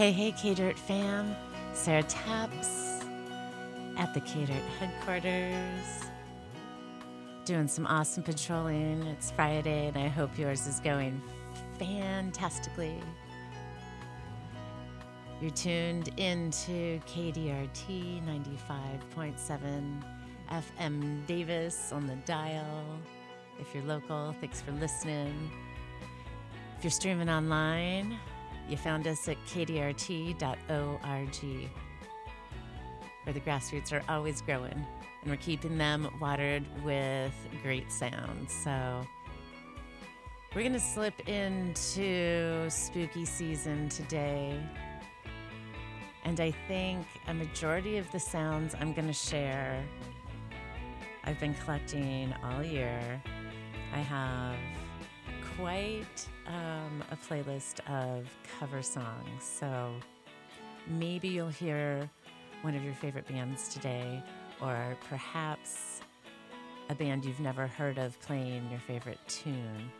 Hey, hey, K Dirt fam. Sarah Taps at the K Dirt headquarters. Doing some awesome patrolling. It's Friday, and I hope yours is going fantastically. You're tuned into KDRT 95.7 FM Davis on the dial. If you're local, thanks for listening. If you're streaming online, you found us at kdrt.org, where the grassroots are always growing, and we're keeping them watered with great sounds. So we're going to slip into spooky season today. And I think a majority of the sounds I'm going to share, I've been collecting all year. I have quite um, a playlist of cover songs. So maybe you'll hear one of your favorite bands today, or perhaps a band you've never heard of playing your favorite tune.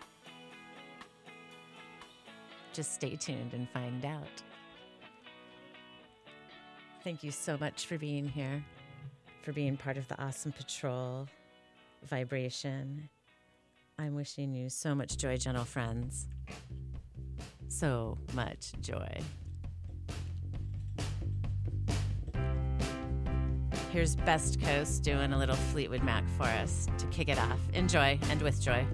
Just stay tuned and find out. Thank you so much for being here, for being part of the Awesome Patrol vibration. I'm wishing you so much joy, gentle friends. So much joy. Here's Best Coast doing a little Fleetwood Mac for us to kick it off. Enjoy and with joy.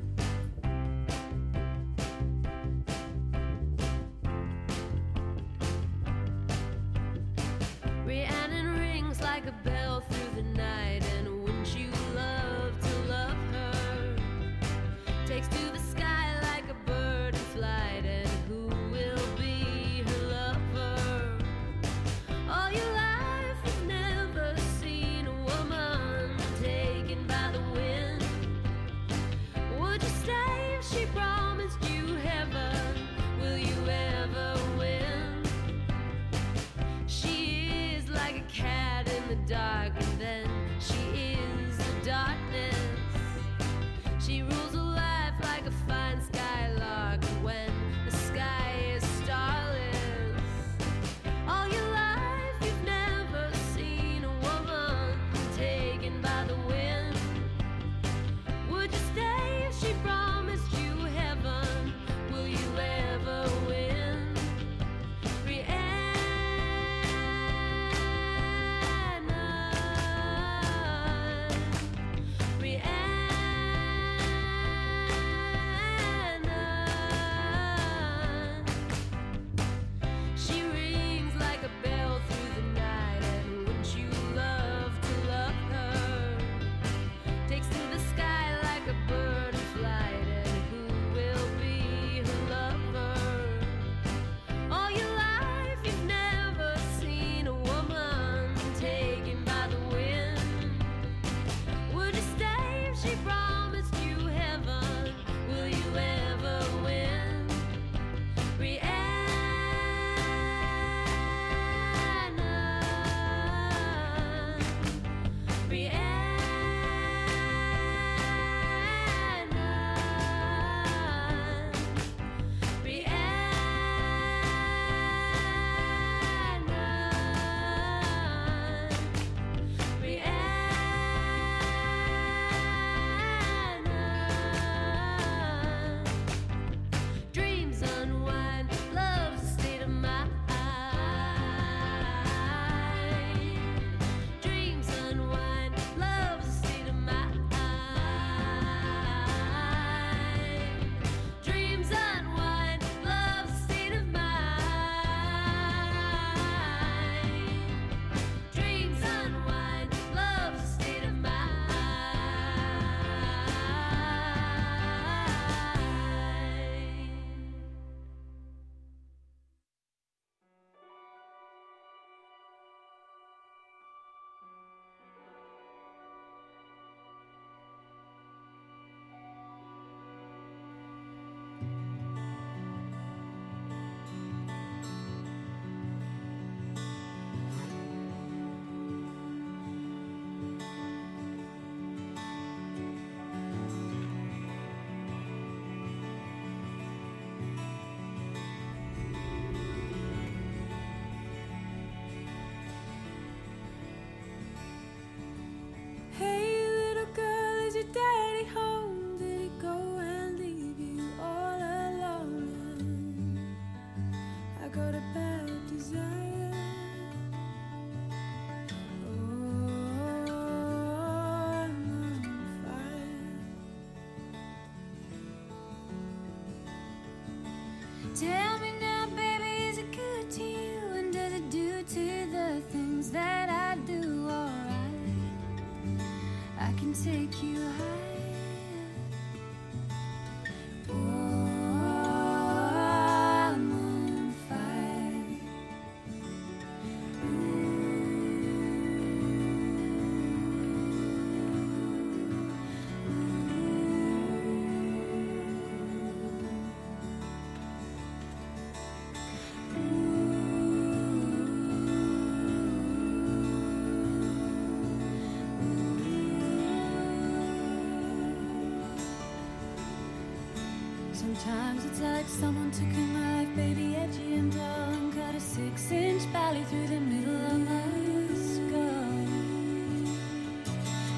It's like someone took a knife, baby, edgy and dumb, cut a six-inch valley through the middle of my skull.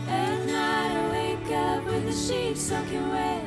At night I wake up with the sheets soaking wet.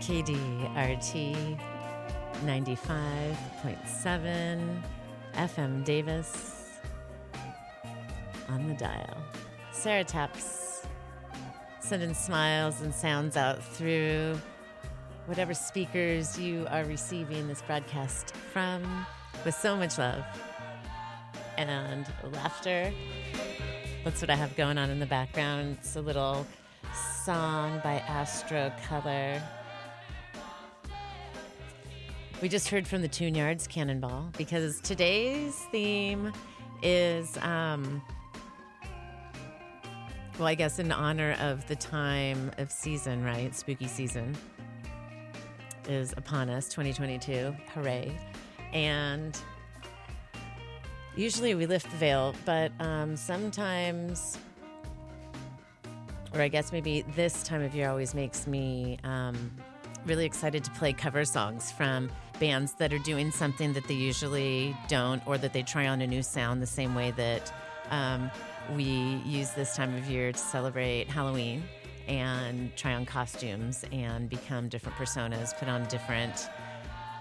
KDRT 95.7 FM Davis on the dial. Sarah Taps sending smiles and sounds out through whatever speakers you are receiving this broadcast from with so much love and laughter. That's what I have going on in the background. It's a little song by Astro Color. We just heard from the Tune Yards Cannonball because today's theme is, um, well, I guess in honor of the time of season, right? Spooky season is upon us, 2022. Hooray. And usually we lift the veil, but um, sometimes, or I guess maybe this time of year always makes me um, really excited to play cover songs from bands that are doing something that they usually don't, or that they try on a new sound the same way that um, we use this time of year to celebrate Halloween and try on costumes and become different personas, put on different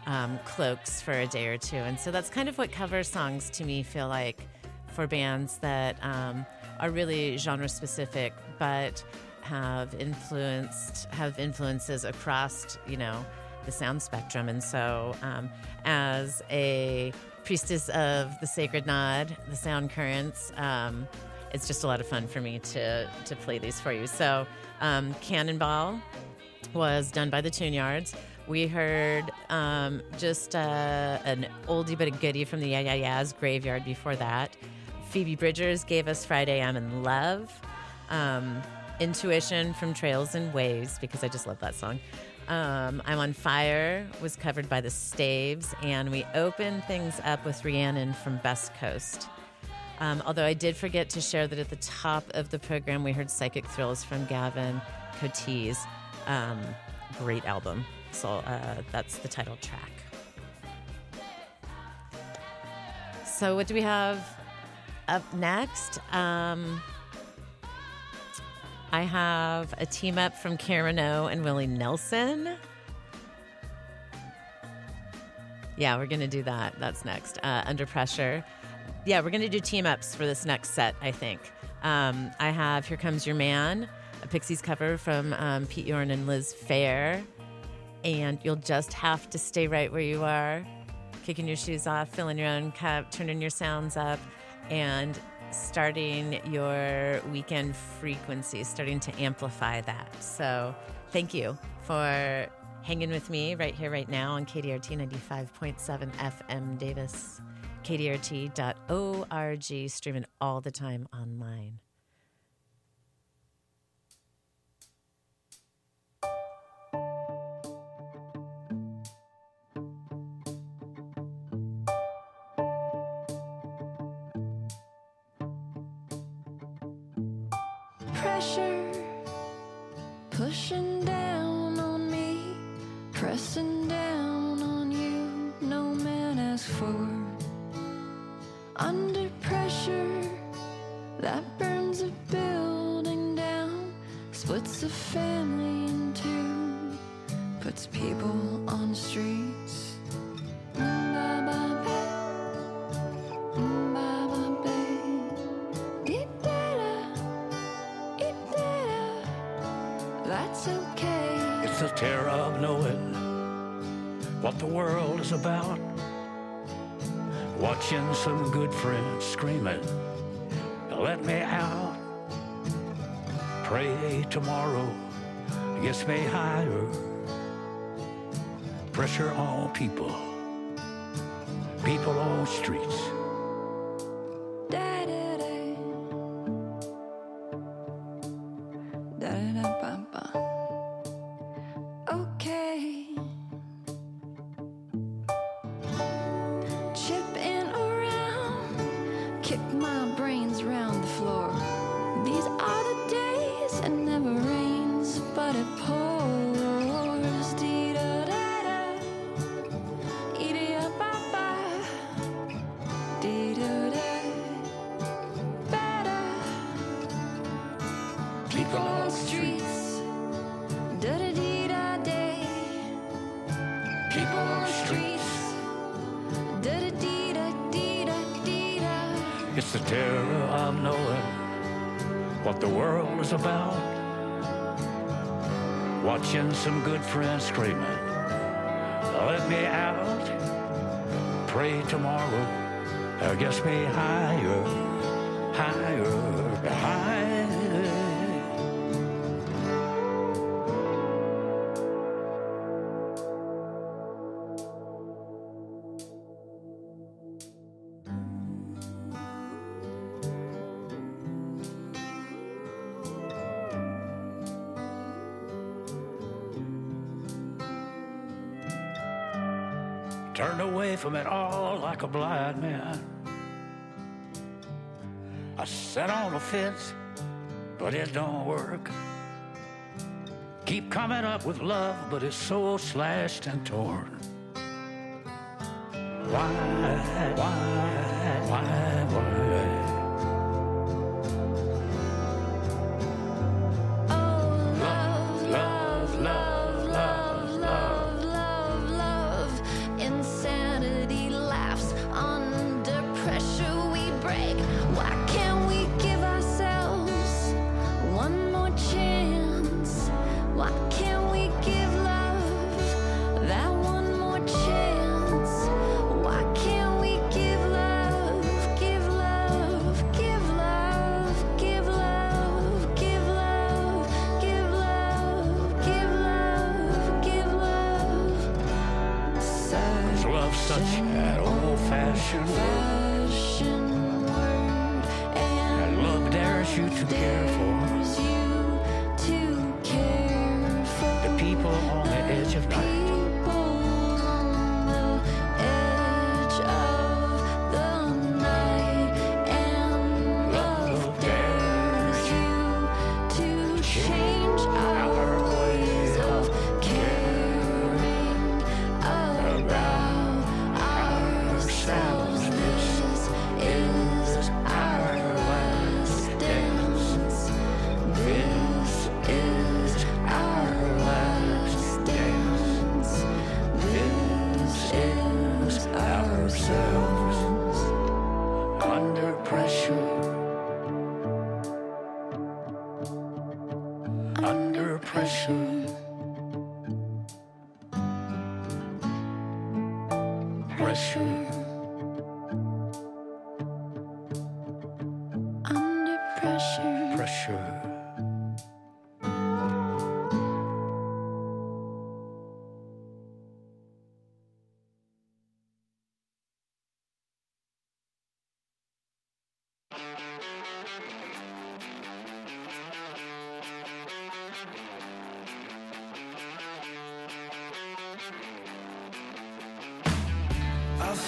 um, cloaks for a day or two. And so that's kind of what cover songs to me feel like for bands that um, are really genre specific, but have influenced have influences across you know the sound spectrum. And so, um, as a priestess of the sacred nod, the sound currents. Um, it's just a lot of fun for me to to play these for you. So, um, Cannonball was done by the Tune Yards. We heard um, just uh, an oldie but a goodie from the Yeah Yeah Yeahs Graveyard before that. Phoebe Bridgers gave us Friday I'm in Love. Um, Intuition from Trails and Ways because I just love that song. Um, I'm on Fire was covered by the Staves, and we opened things up with Rhiannon from Best Coast. Um, although I did forget to share that at the top of the program, we heard Psychic Thrills from Gavin Cotees. Um, great album. So uh, that's the title track. So, what do we have up next? Um, I have a team up from Karen O and Willie Nelson. Yeah, we're going to do that. That's next. Uh, Under Pressure. Yeah, we're going to do team ups for this next set, I think. Um, I have Here Comes Your Man, a Pixies cover from um, Pete Yorn and Liz Phair. And you'll just have to stay right where you are, kicking your shoes off, filling your own cup, turning your sounds up, and starting your weekend frequency, starting to amplify that. So, thank you for hanging with me right here, right now on KDRT 95.7 FM Davis, KDRT.org, streaming all the time online. Pressure some good friends screaming, let me out. Pray tomorrow gets me higher. Pressure on people, people on streets. higher, higher, higher. Turned away from it all like a blind man. That all fits, but it don't work. Keep coming up with love, but it's so slashed and torn. Why, why, why, why?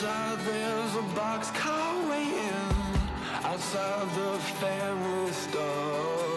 Outside there's a boxcar waiting Outside the family store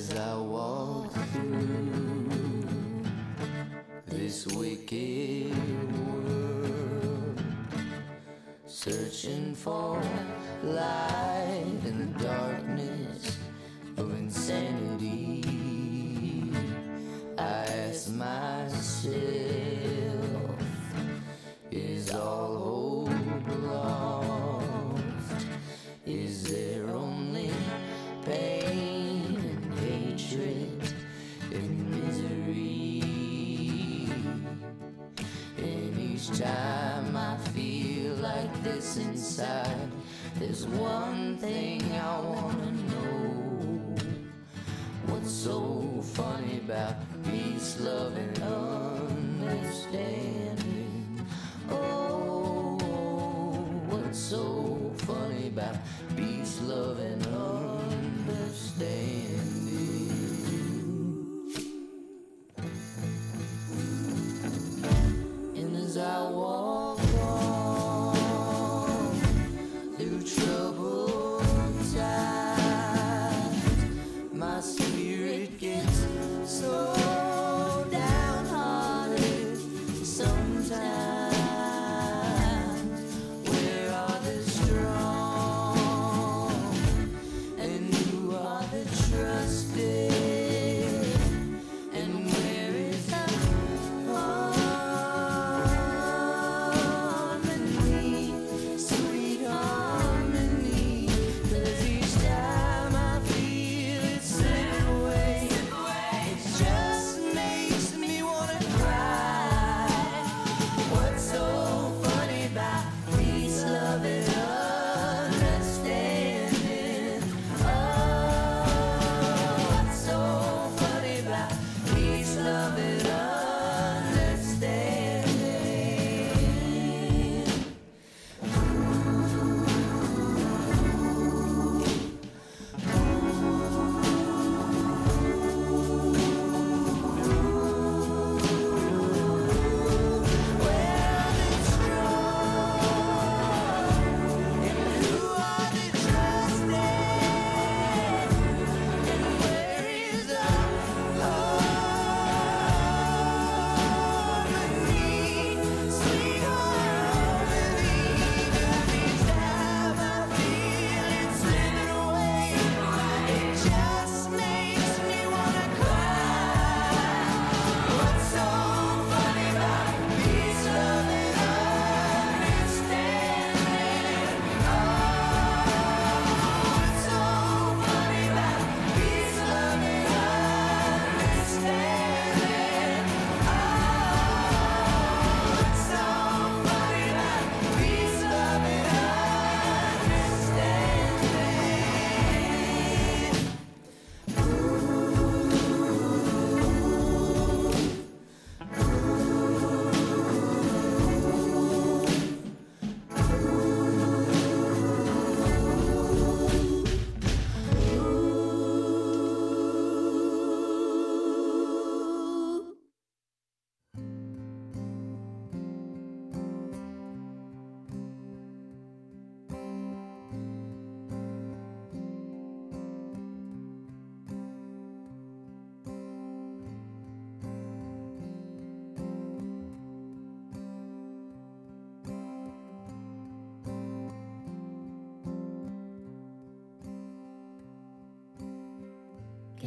as I walk through this wicked world, searching for light in the darkness of insanity. I ask myself. this.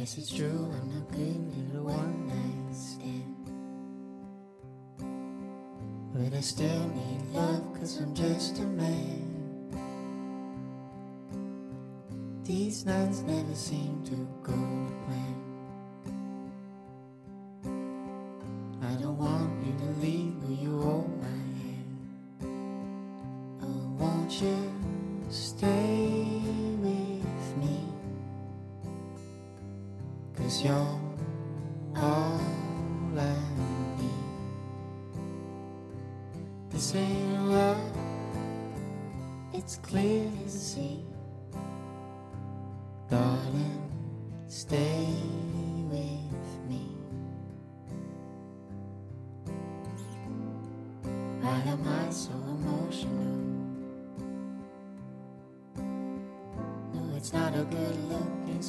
Yes, it's true, I'm not good at a one night stand. But I still need love, cause I'm just a man. These nights never seem to go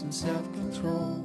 and self control.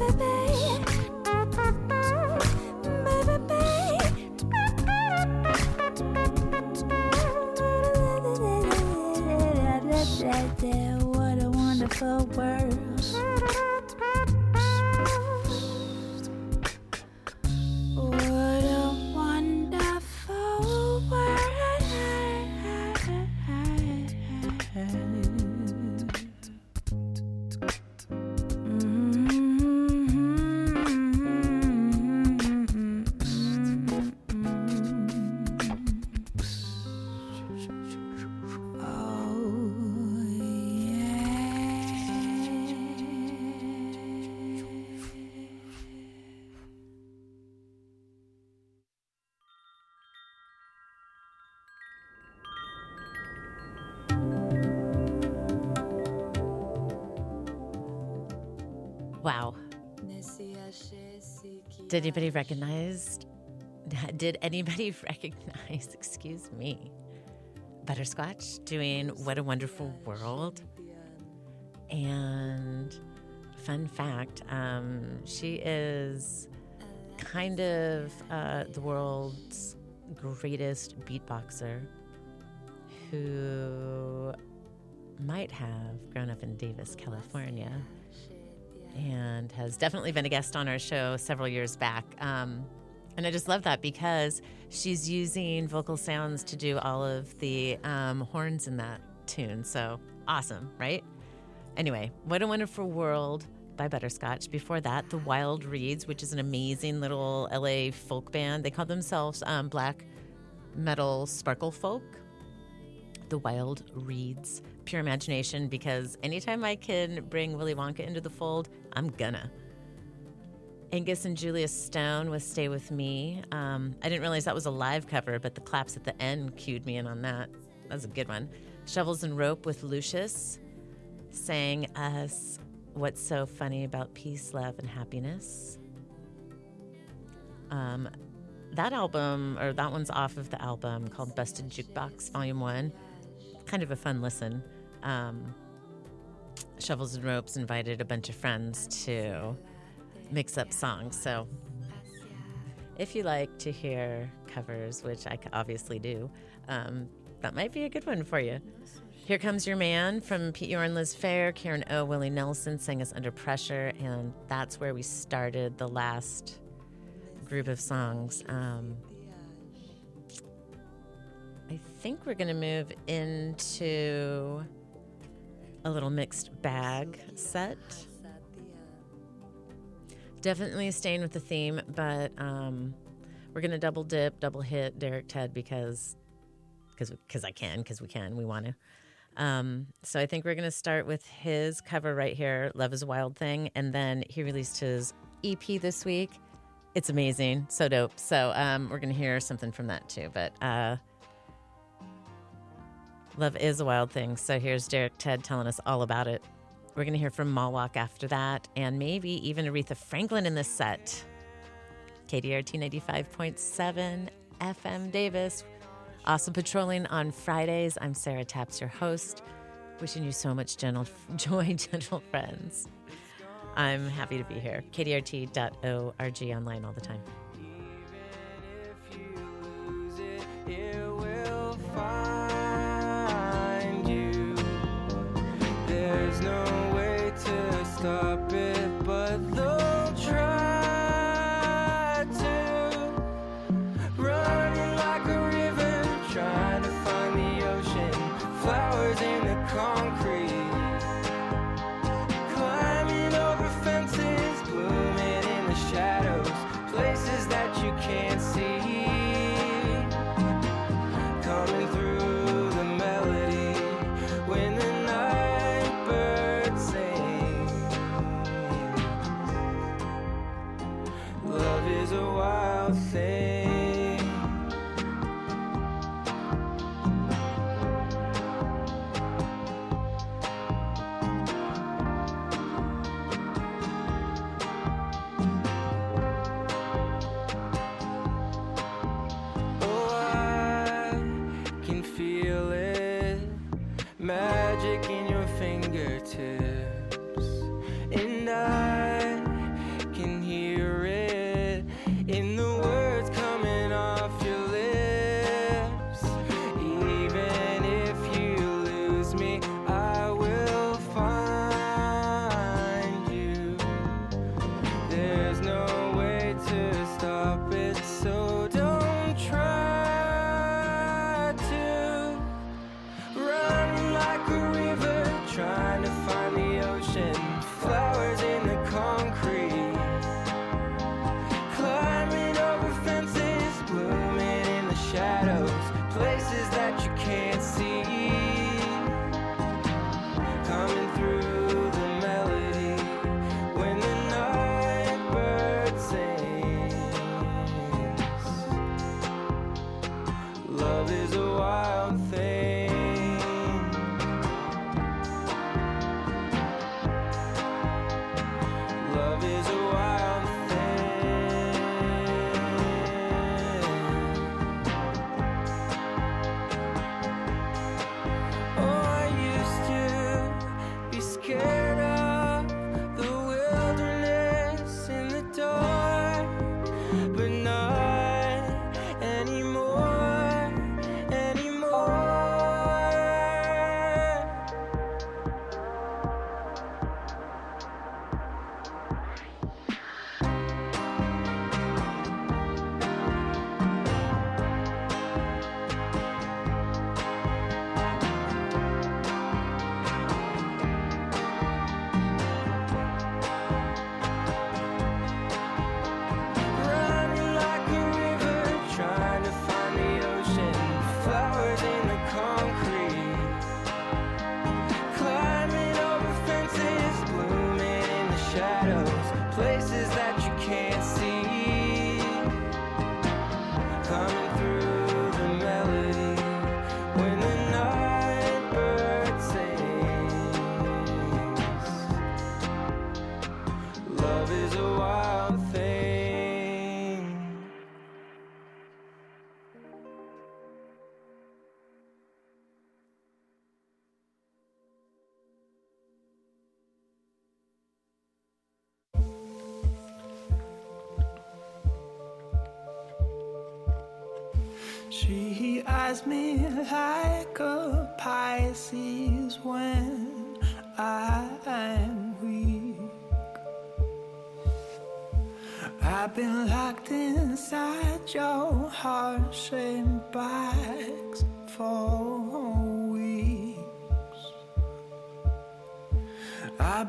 What Did anybody recognize? Did anybody recognize? Excuse me. Butterscotch doing "What a Wonderful World," and fun fact: um, she is kind of uh, the world's greatest beatboxer, who might have grown up in Davis, California and has definitely been a guest on our show several years back. Um, and I just love that because she's using vocal sounds to do all of the um, horns in that tune. So awesome, right? Anyway, What a Wonderful World by Butterscotch. Before that, The Wild Reeds, which is an amazing little LA folk band. They call themselves um, Black Metal Sparkle Folk. The Wild Reeds, Pure Imagination, because anytime I can bring Willy Wonka into the fold, I'm gonna. Angus and Julia Stone with Stay With Me. Um, I didn't realize that was a live cover, but the claps at the end cued me in on that. That was a good one. Shovels and Rope with Lucius sang us What's So Funny About Peace, Love, and Happiness. Um, that album, or that one's off of the album called Busted Jukebox Volume 1. Kind of a fun listen. Um, Shovels and Ropes invited a bunch of friends to mix up songs. So if you like to hear covers, which I obviously do, um, that might be a good one for you. Here Comes Your Man from Pete Yorn, Liz Phair, Karen O, Willie Nelson sang us Under Pressure, and that's where we started the last group of songs. Um, I think we're going to move into a little mixed bag set. Definitely staying with the theme, but um, we're to double dip, double hit Derek Ted because because because I can, because we can, we want to. Um, so I think we're to start with his cover right here, "Love Is a Wild Thing," and then he released his EP this week. It's amazing, so dope. So um, we're to hear something from that too. But uh, love is a wild thing. So here's Derek Ted telling us all about it. We're going to hear from Mawalk after that, and maybe even Aretha Franklin in this set. KDRT 95.7 FM Davis. Awesome patrolling on Fridays. I'm Sarah Taps, your host. Wishing you so much gentle joy, gentle friends. I'm happy to be here. KDRT.org online all the time. No way to stop it,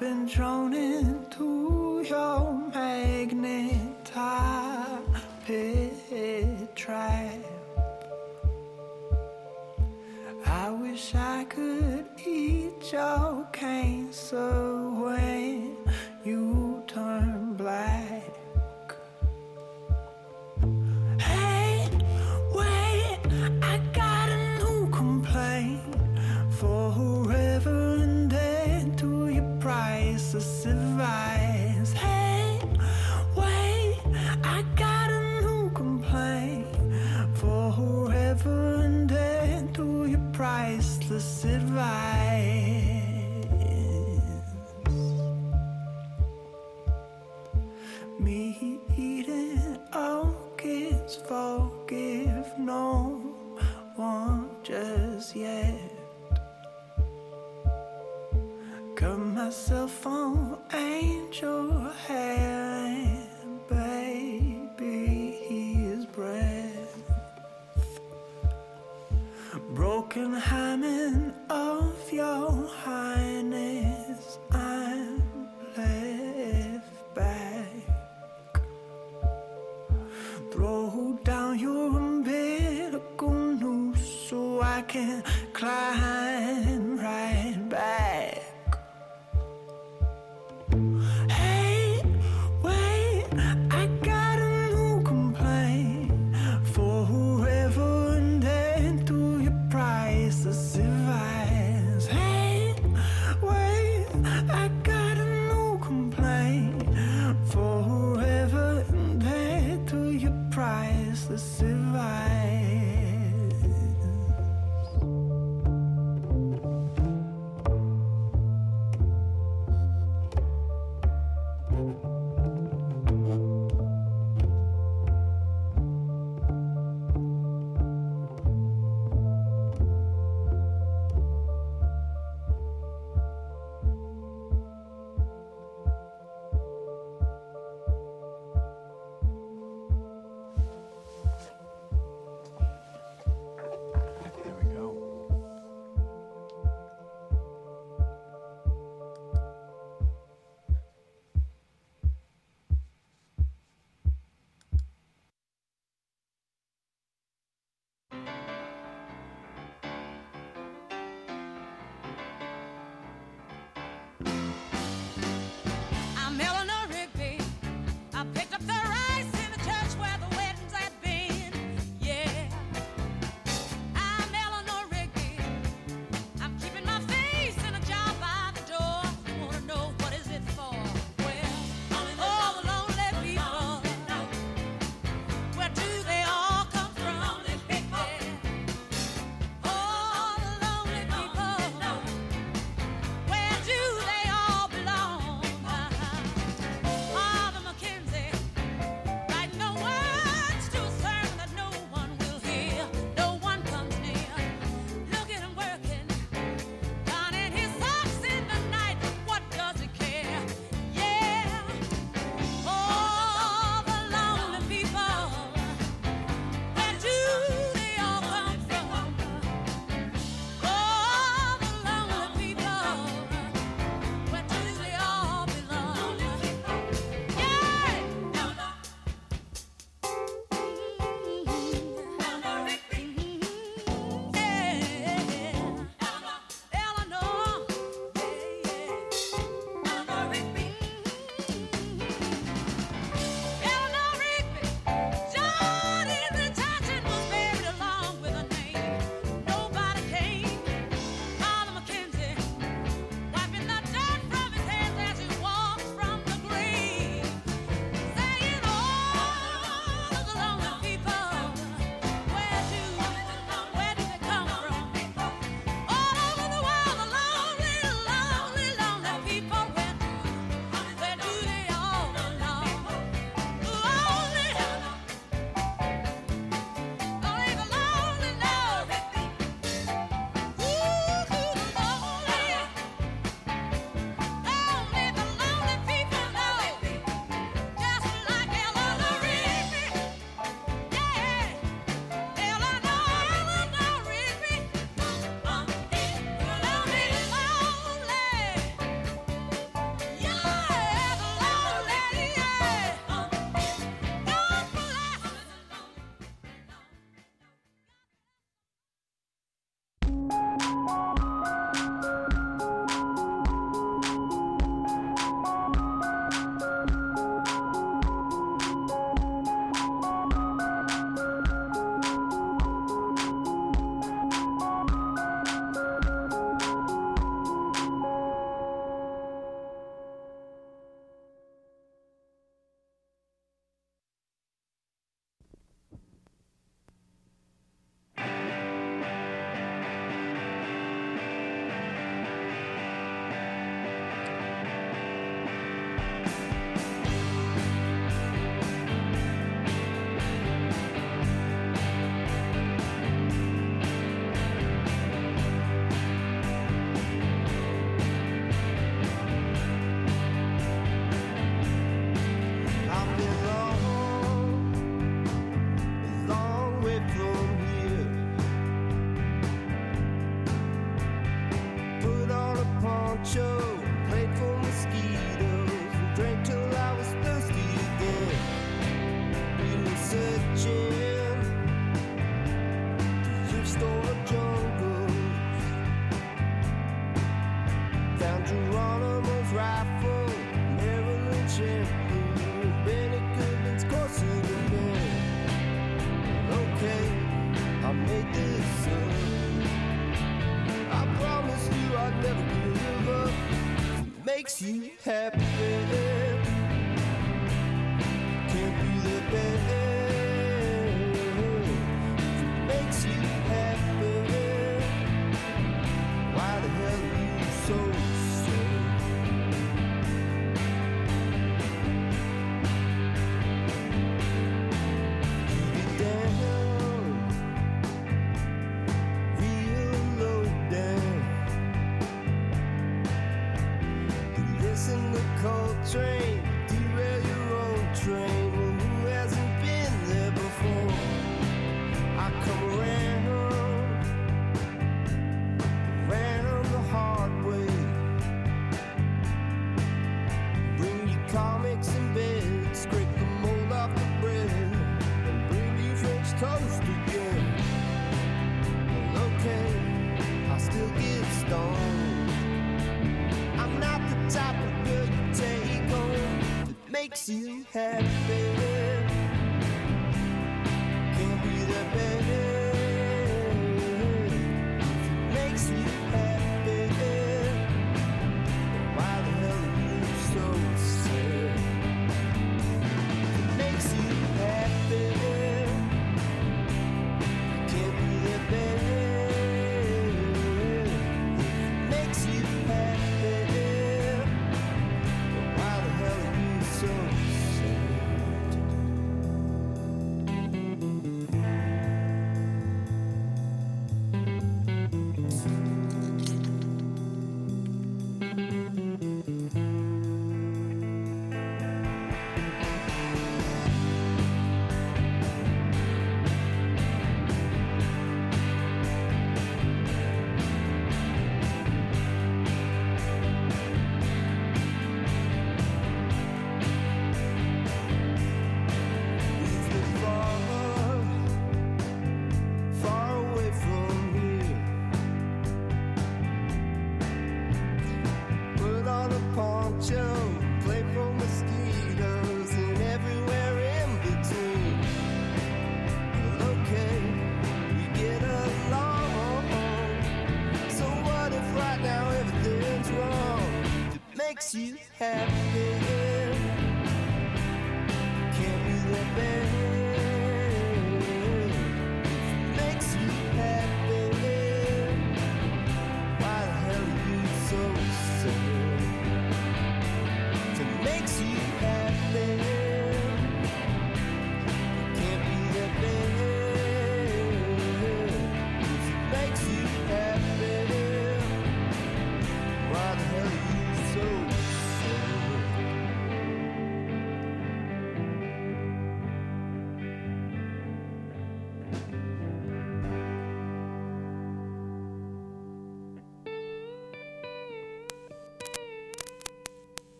I've been drawn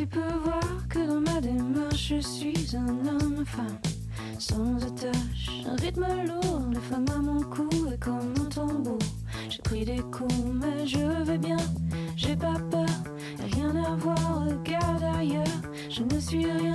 Tu peux voir que dans ma démarche, je suis un homme-femme sans attache. Un rythme lourd, les femme à mon cou et comme un tambour. J'ai pris des coups, mais je vais bien, j'ai pas peur. Rien à voir, regarde ailleurs, je ne suis rien.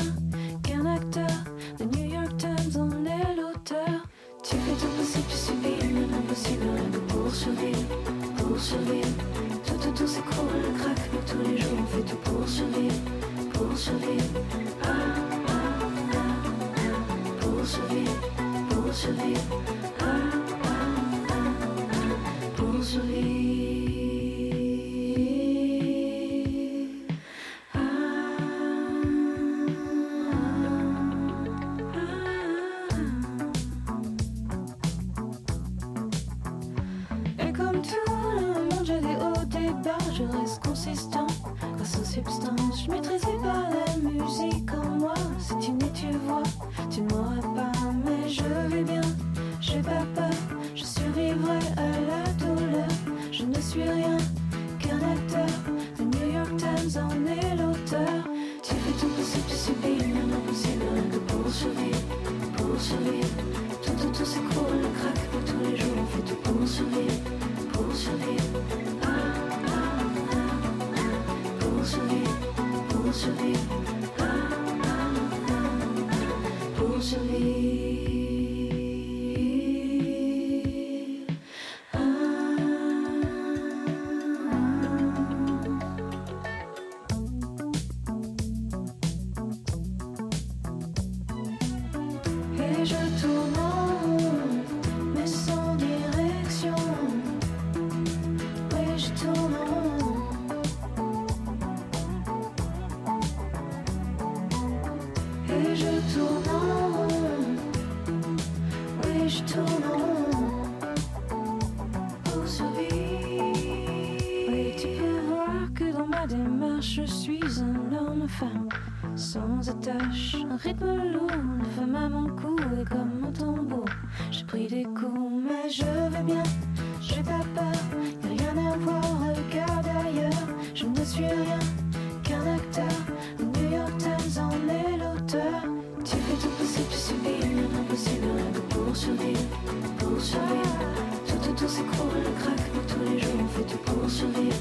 Le crack pour tous les jours, on fait tout pour survivre,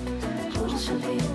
pour survivre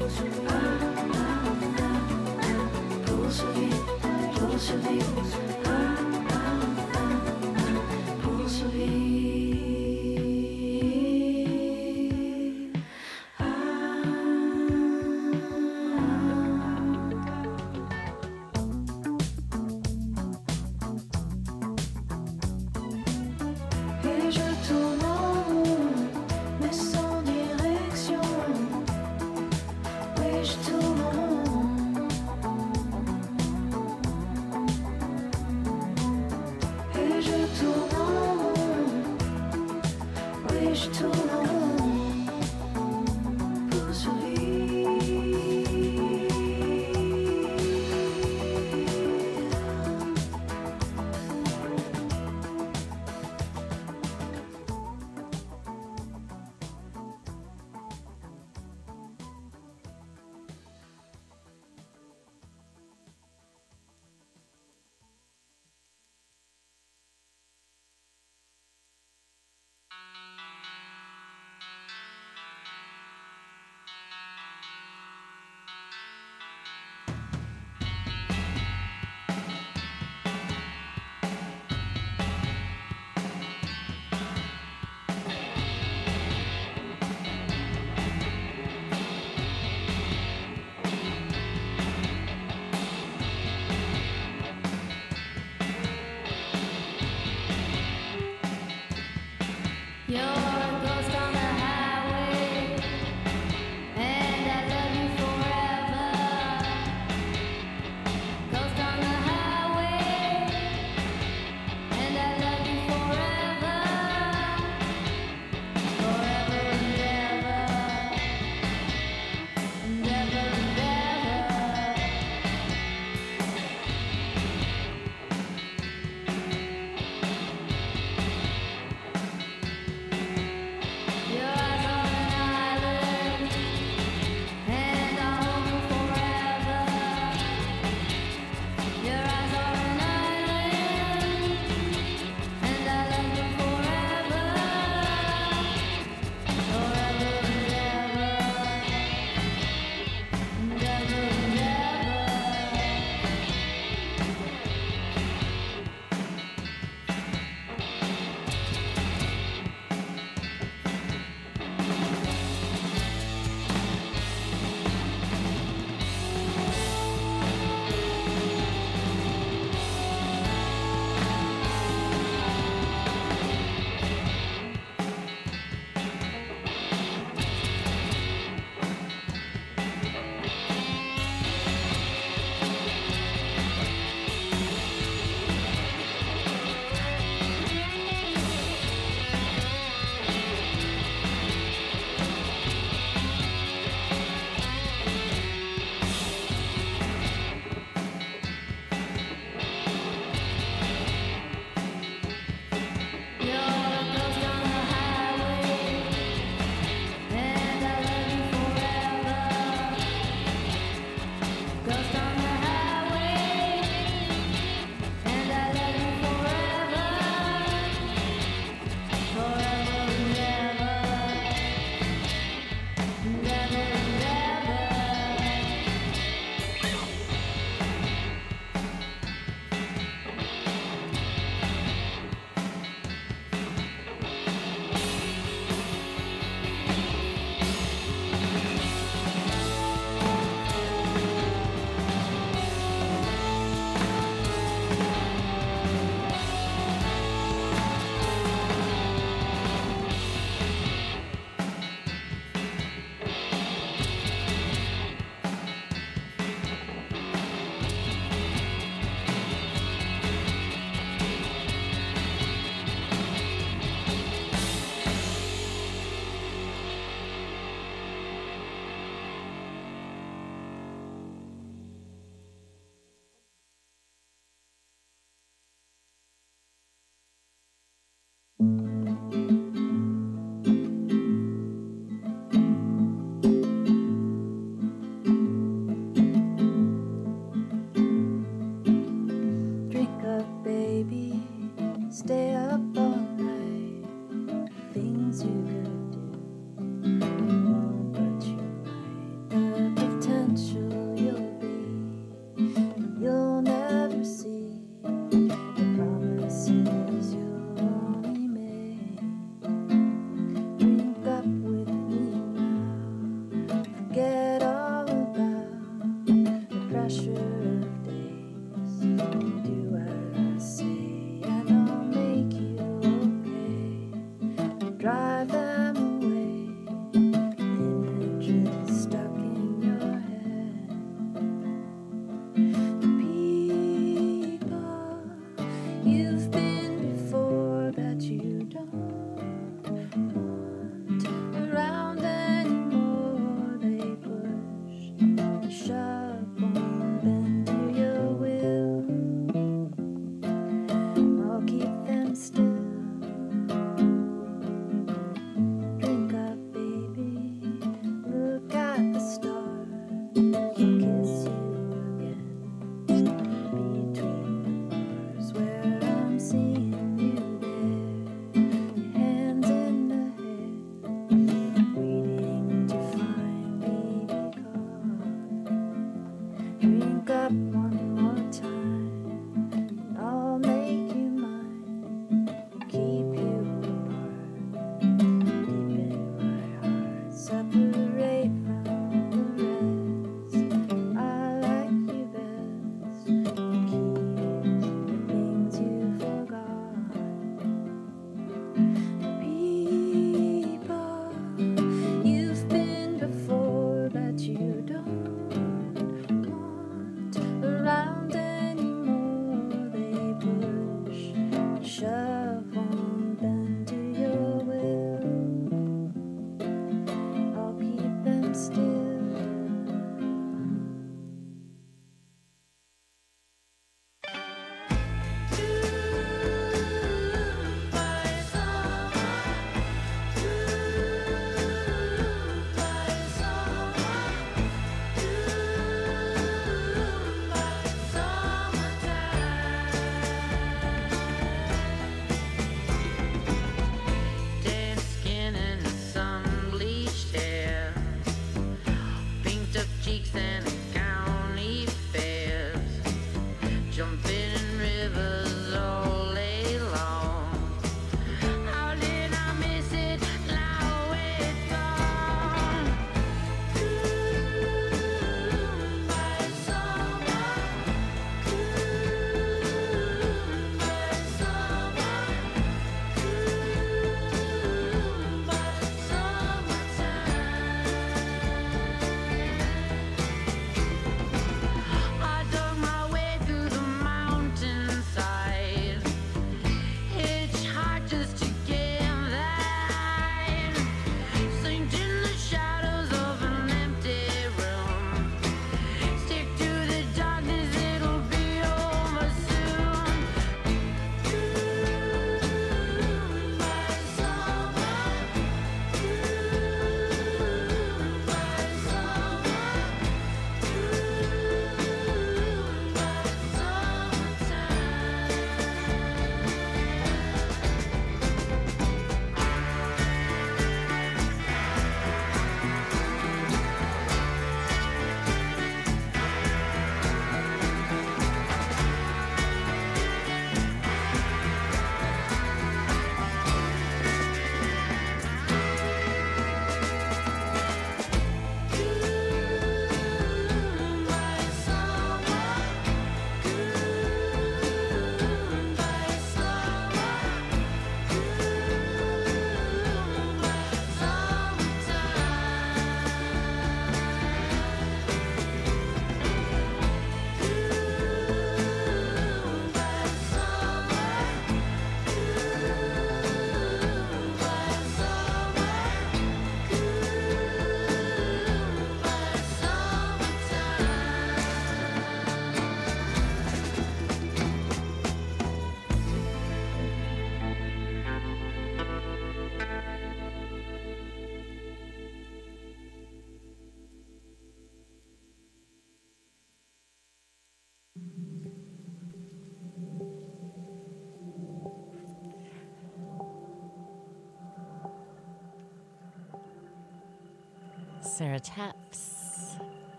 Sarah Taps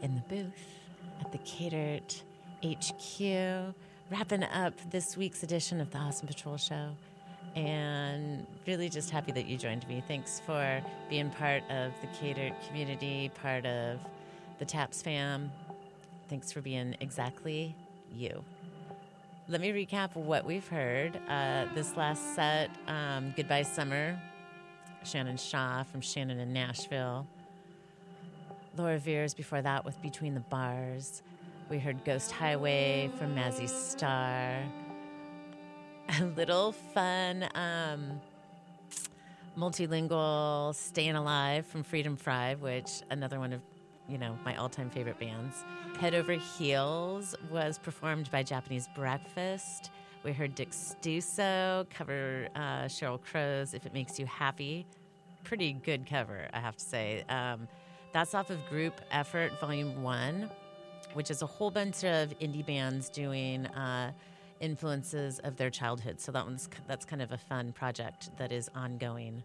in the booth at the Catered HQ, wrapping up this week's edition of the Awesome Patrol Show. And really just happy that you joined me. Thanks for being part of the Catered community, part of the Taps fam. Thanks for being exactly you. Let me recap what we've heard. Uh, this last set, um, Goodbye Summer, Shannon Shaw from Shannon in Nashville. Laura Veirs before that with Between the Bars. We heard Ghost Highway from Mazzy Star. A little fun um, multilingual Staying Alive from Freedom Fry, which another one of you know my all-time favorite bands. Head Over Heels was performed by Japanese Breakfast. We heard Dick Stusso cover uh, Sheryl Crow's "If It Makes You Happy." Pretty good cover, I have to say. Um, that's off of Group Effort Volume One, which is a whole bunch of indie bands doing uh, influences of their childhood. So that one's that's kind of a fun project that is ongoing.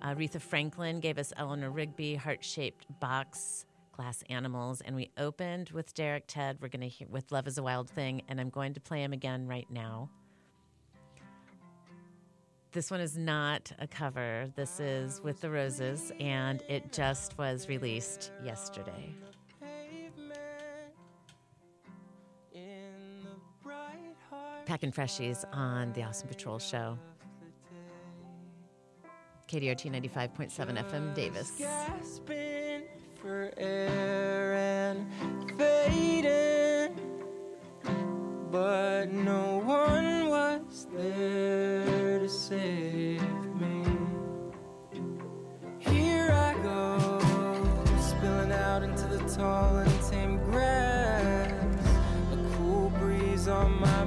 Uh, Aretha Franklin gave us Eleanor Rigby, Heart Shaped Box, Glass Animals, and we opened with Derek Ted. We're going to with Love is a Wild Thing, and I'm going to play him again right now. This one is not a cover. This is with the Roses, and it just was released yesterday. Packing Freshies on the Awesome Patrol Show. KDRT 95.7 FM Davis. gasping for air and fading, but no one was there save me. Here I go, spilling out into the tall and tame grass, a cool breeze on my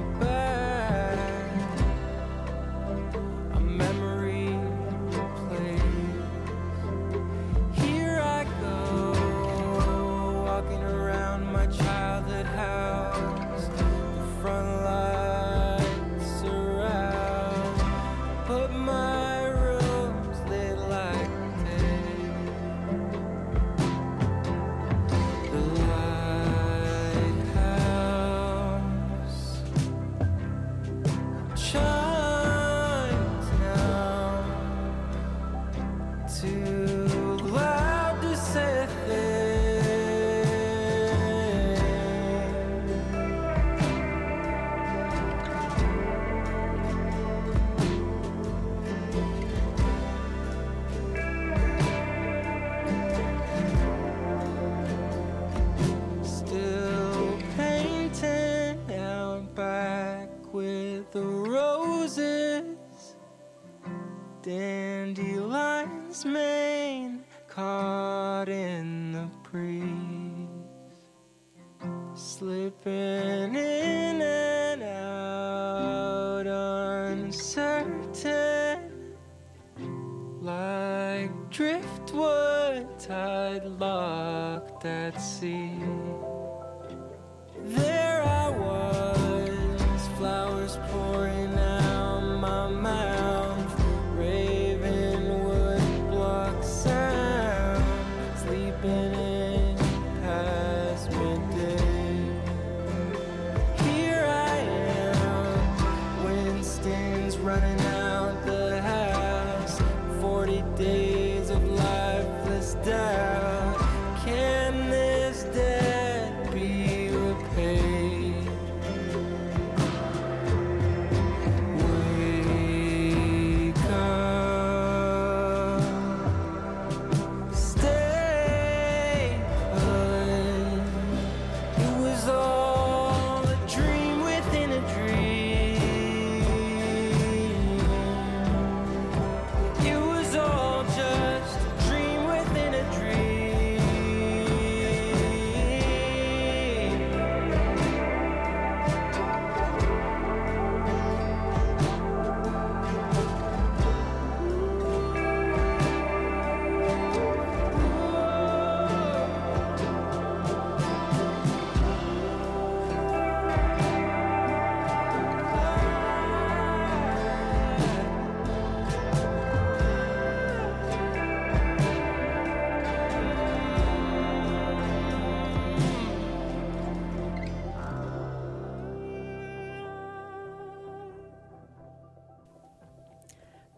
slipping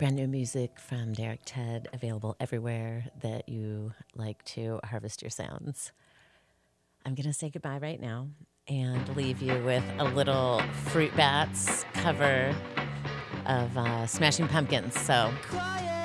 Brand new music from Derek Ted, available everywhere that you like to harvest your sounds. I'm going to say goodbye right now and leave you with a little Fruit Bats cover of uh, Smashing Pumpkins. So quiet.